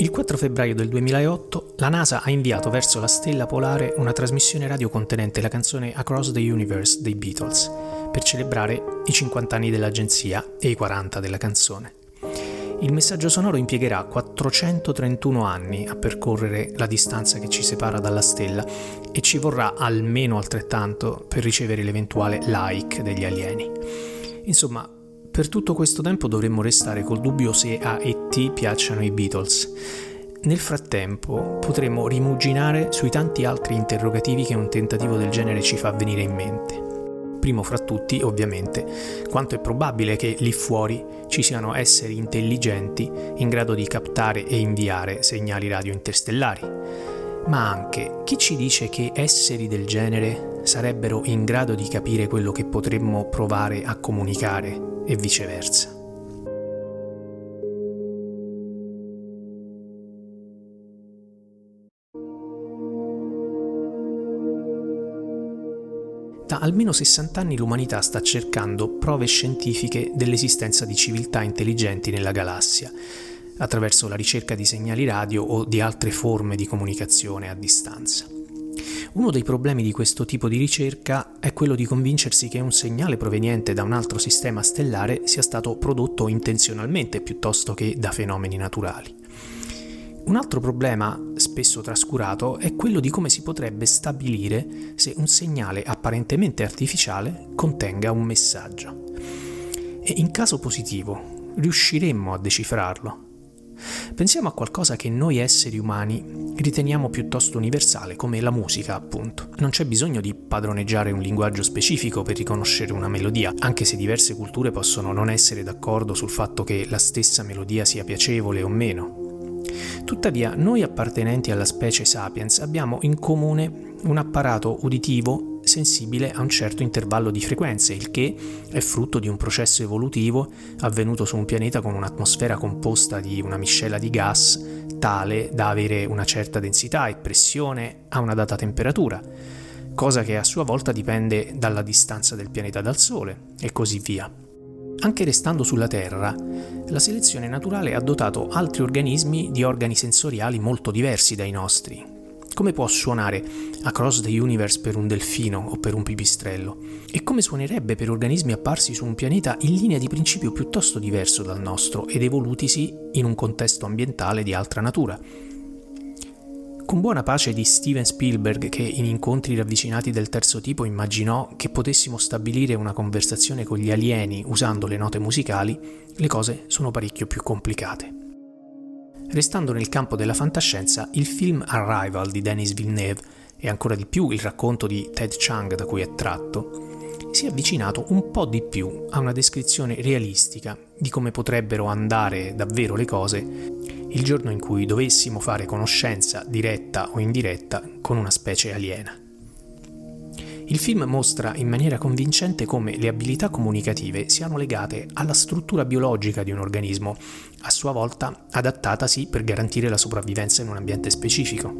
Il 4 febbraio del 2008 la NASA ha inviato verso la stella polare una trasmissione radio contenente la canzone Across the Universe dei Beatles per celebrare i 50 anni dell'agenzia e i 40 della canzone. Il messaggio sonoro impiegherà 431 anni a percorrere la distanza che ci separa dalla stella e ci vorrà almeno altrettanto per ricevere l'eventuale like degli alieni. Insomma, per tutto questo tempo dovremmo restare col dubbio se a E.T. piacciono i Beatles. Nel frattempo potremmo rimuginare sui tanti altri interrogativi che un tentativo del genere ci fa venire in mente. Primo fra tutti, ovviamente, quanto è probabile che lì fuori ci siano esseri intelligenti in grado di captare e inviare segnali radio interstellari. Ma anche chi ci dice che esseri del genere sarebbero in grado di capire quello che potremmo provare a comunicare e viceversa. Da almeno 60 anni l'umanità sta cercando prove scientifiche dell'esistenza di civiltà intelligenti nella galassia, attraverso la ricerca di segnali radio o di altre forme di comunicazione a distanza. Uno dei problemi di questo tipo di ricerca è quello di convincersi che un segnale proveniente da un altro sistema stellare sia stato prodotto intenzionalmente piuttosto che da fenomeni naturali. Un altro problema, spesso trascurato, è quello di come si potrebbe stabilire se un segnale apparentemente artificiale contenga un messaggio. E in caso positivo, riusciremmo a decifrarlo? Pensiamo a qualcosa che noi esseri umani riteniamo piuttosto universale, come la musica, appunto. Non c'è bisogno di padroneggiare un linguaggio specifico per riconoscere una melodia, anche se diverse culture possono non essere d'accordo sul fatto che la stessa melodia sia piacevole o meno. Tuttavia, noi appartenenti alla specie sapiens abbiamo in comune un apparato uditivo sensibile a un certo intervallo di frequenze, il che è frutto di un processo evolutivo avvenuto su un pianeta con un'atmosfera composta di una miscela di gas tale da avere una certa densità e pressione a una data temperatura, cosa che a sua volta dipende dalla distanza del pianeta dal Sole e così via. Anche restando sulla Terra, la selezione naturale ha dotato altri organismi di organi sensoriali molto diversi dai nostri, come può suonare Across the Universe per un delfino o per un pipistrello? E come suonerebbe per organismi apparsi su un pianeta in linea di principio piuttosto diverso dal nostro ed evolutisi in un contesto ambientale di altra natura? Con buona pace di Steven Spielberg, che in incontri ravvicinati del terzo tipo immaginò che potessimo stabilire una conversazione con gli alieni usando le note musicali, le cose sono parecchio più complicate. Restando nel campo della fantascienza, il film Arrival di Denis Villeneuve e ancora di più il racconto di Ted Chang da cui è tratto, si è avvicinato un po' di più a una descrizione realistica di come potrebbero andare davvero le cose il giorno in cui dovessimo fare conoscenza diretta o indiretta con una specie aliena. Il film mostra in maniera convincente come le abilità comunicative siano legate alla struttura biologica di un organismo, a sua volta adattatasi per garantire la sopravvivenza in un ambiente specifico.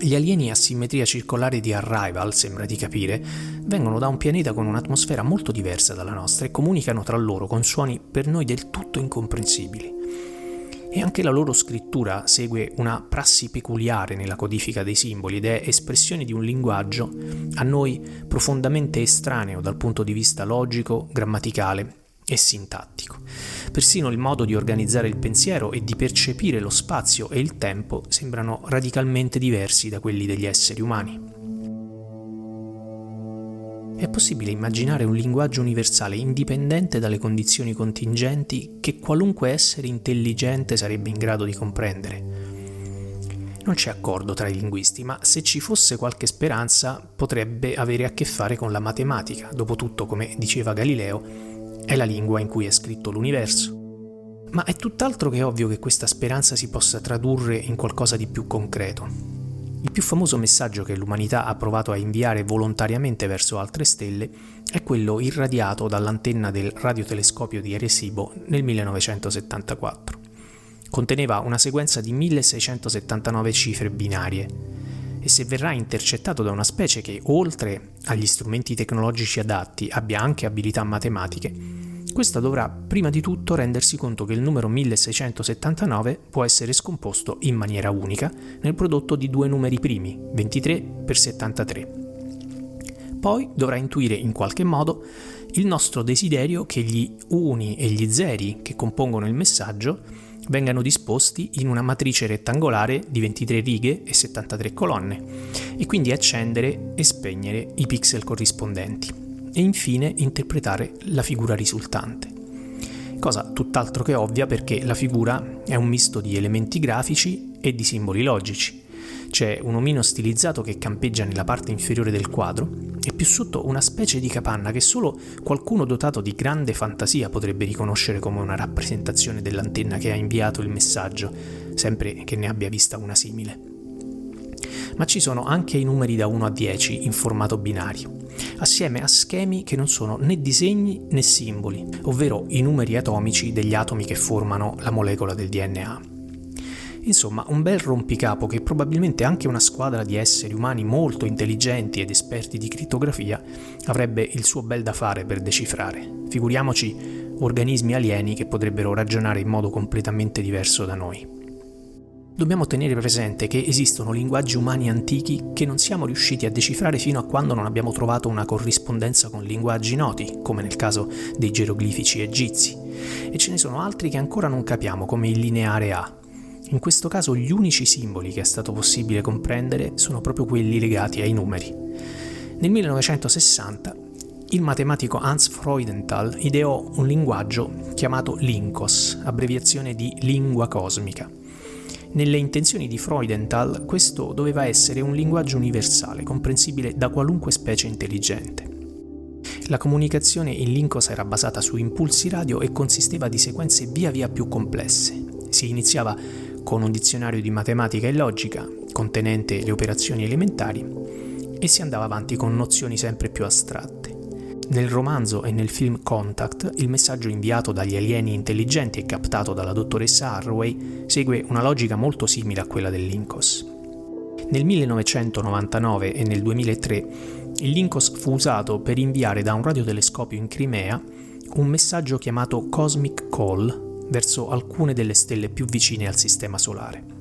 Gli alieni a simmetria circolare di Arrival, sembra di capire, vengono da un pianeta con un'atmosfera molto diversa dalla nostra e comunicano tra loro con suoni per noi del tutto incomprensibili e anche la loro scrittura segue una prassi peculiare nella codifica dei simboli ed è espressione di un linguaggio a noi profondamente estraneo dal punto di vista logico, grammaticale e sintattico. Persino il modo di organizzare il pensiero e di percepire lo spazio e il tempo sembrano radicalmente diversi da quelli degli esseri umani. È possibile immaginare un linguaggio universale indipendente dalle condizioni contingenti che qualunque essere intelligente sarebbe in grado di comprendere. Non c'è accordo tra i linguisti, ma se ci fosse qualche speranza potrebbe avere a che fare con la matematica. Dopotutto, come diceva Galileo, è la lingua in cui è scritto l'universo. Ma è tutt'altro che ovvio che questa speranza si possa tradurre in qualcosa di più concreto. Il più famoso messaggio che l'umanità ha provato a inviare volontariamente verso altre stelle è quello irradiato dall'antenna del radiotelescopio di Arecibo nel 1974. Conteneva una sequenza di 1679 cifre binarie e se verrà intercettato da una specie che, oltre agli strumenti tecnologici adatti, abbia anche abilità matematiche, questa dovrà prima di tutto rendersi conto che il numero 1679 può essere scomposto in maniera unica nel prodotto di due numeri primi, 23 per 73. Poi dovrà intuire in qualche modo il nostro desiderio che gli uni e gli zeri che compongono il messaggio vengano disposti in una matrice rettangolare di 23 righe e 73 colonne e quindi accendere e spegnere i pixel corrispondenti e infine interpretare la figura risultante. Cosa tutt'altro che ovvia perché la figura è un misto di elementi grafici e di simboli logici. C'è un omino stilizzato che campeggia nella parte inferiore del quadro e più sotto una specie di capanna che solo qualcuno dotato di grande fantasia potrebbe riconoscere come una rappresentazione dell'antenna che ha inviato il messaggio, sempre che ne abbia vista una simile. Ma ci sono anche i numeri da 1 a 10 in formato binario, assieme a schemi che non sono né disegni né simboli, ovvero i numeri atomici degli atomi che formano la molecola del DNA. Insomma, un bel rompicapo che probabilmente anche una squadra di esseri umani molto intelligenti ed esperti di crittografia avrebbe il suo bel da fare per decifrare. Figuriamoci organismi alieni che potrebbero ragionare in modo completamente diverso da noi. Dobbiamo tenere presente che esistono linguaggi umani antichi che non siamo riusciti a decifrare fino a quando non abbiamo trovato una corrispondenza con linguaggi noti, come nel caso dei geroglifici egizi, e ce ne sono altri che ancora non capiamo, come il lineare A, in questo caso gli unici simboli che è stato possibile comprendere sono proprio quelli legati ai numeri. Nel 1960 il matematico Hans Freudenthal ideò un linguaggio chiamato Linkos, abbreviazione di lingua cosmica. Nelle intenzioni di Freudenthal questo doveva essere un linguaggio universale, comprensibile da qualunque specie intelligente. La comunicazione in Linkos era basata su impulsi radio e consisteva di sequenze via via più complesse. Si iniziava con un dizionario di matematica e logica contenente le operazioni elementari e si andava avanti con nozioni sempre più astratte. Nel romanzo e nel film Contact, il messaggio inviato dagli alieni intelligenti e captato dalla dottoressa Harway segue una logica molto simile a quella dell'Incos. Nel 1999 e nel 2003 il Linkos fu usato per inviare da un radiotelescopio in Crimea un messaggio chiamato Cosmic Call verso alcune delle stelle più vicine al Sistema Solare.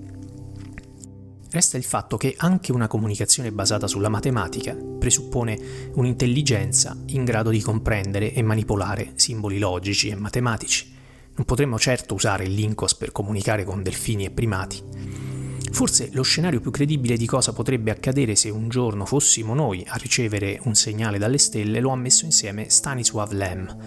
Resta il fatto che anche una comunicazione basata sulla matematica presuppone un'intelligenza in grado di comprendere e manipolare simboli logici e matematici. Non potremmo certo usare il Linkos per comunicare con delfini e primati. Forse lo scenario più credibile di cosa potrebbe accadere se un giorno fossimo noi a ricevere un segnale dalle stelle lo ha messo insieme Stanisław Lem,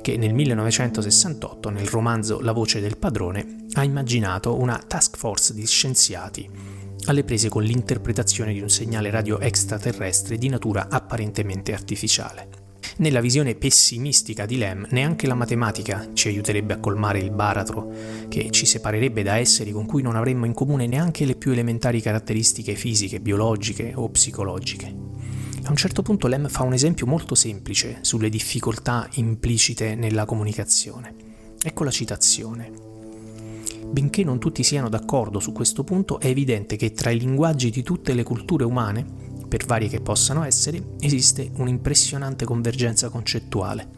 che nel 1968, nel romanzo La voce del padrone, ha immaginato una task force di scienziati alle prese con l'interpretazione di un segnale radio extraterrestre di natura apparentemente artificiale. Nella visione pessimistica di Lem, neanche la matematica ci aiuterebbe a colmare il baratro che ci separerebbe da esseri con cui non avremmo in comune neanche le più elementari caratteristiche fisiche, biologiche o psicologiche. A un certo punto Lem fa un esempio molto semplice sulle difficoltà implicite nella comunicazione. Ecco la citazione. Benché non tutti siano d'accordo su questo punto, è evidente che tra i linguaggi di tutte le culture umane, per varie che possano essere, esiste un'impressionante convergenza concettuale.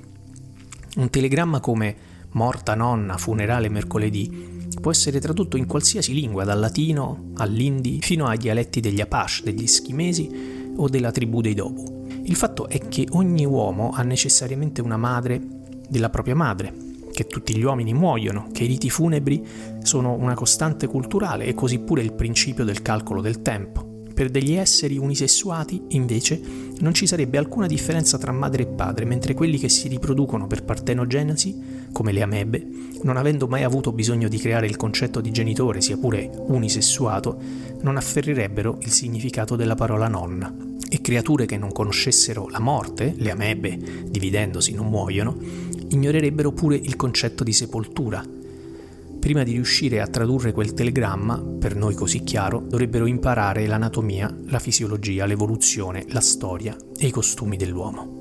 Un telegramma come morta nonna, funerale mercoledì può essere tradotto in qualsiasi lingua, dal latino all'indi fino ai dialetti degli Apache, degli eschimesi o della tribù dei Dobu. Il fatto è che ogni uomo ha necessariamente una madre della propria madre, che tutti gli uomini muoiono, che i riti funebri sono una costante culturale e così pure il principio del calcolo del tempo. Per degli esseri unisessuati, invece, non ci sarebbe alcuna differenza tra madre e padre, mentre quelli che si riproducono per partenogenesi, come le amebe, non avendo mai avuto bisogno di creare il concetto di genitore, sia pure unisessuato, non afferrirebbero il significato della parola nonna. E creature che non conoscessero la morte, le amebe, dividendosi, non muoiono, ignorerebbero pure il concetto di sepoltura, prima di riuscire a tradurre quel telegramma, per noi così chiaro, dovrebbero imparare l'anatomia, la fisiologia, l'evoluzione, la storia e i costumi dell'uomo.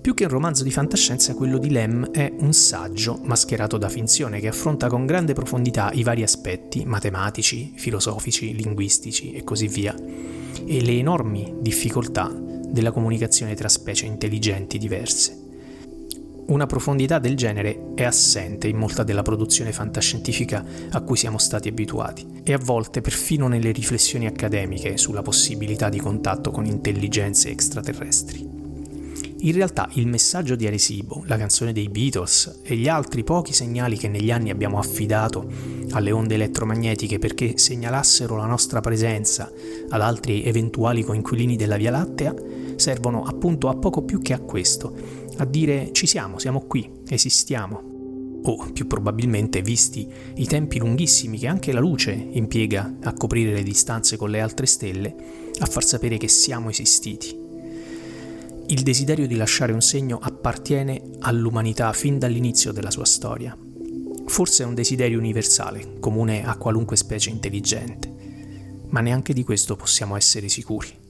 Più che un romanzo di fantascienza, quello di Lem è un saggio mascherato da finzione che affronta con grande profondità i vari aspetti matematici, filosofici, linguistici e così via, e le enormi difficoltà della comunicazione tra specie intelligenti diverse. Una profondità del genere è assente in molta della produzione fantascientifica a cui siamo stati abituati e a volte perfino nelle riflessioni accademiche sulla possibilità di contatto con intelligenze extraterrestri. In realtà il messaggio di Arecibo, la canzone dei Beatles e gli altri pochi segnali che negli anni abbiamo affidato alle onde elettromagnetiche perché segnalassero la nostra presenza ad altri eventuali coinquilini della Via Lattea servono appunto a poco più che a questo, a dire ci siamo, siamo qui, esistiamo. O più probabilmente, visti i tempi lunghissimi che anche la luce impiega a coprire le distanze con le altre stelle, a far sapere che siamo esistiti. Il desiderio di lasciare un segno appartiene all'umanità fin dall'inizio della sua storia. Forse è un desiderio universale, comune a qualunque specie intelligente, ma neanche di questo possiamo essere sicuri.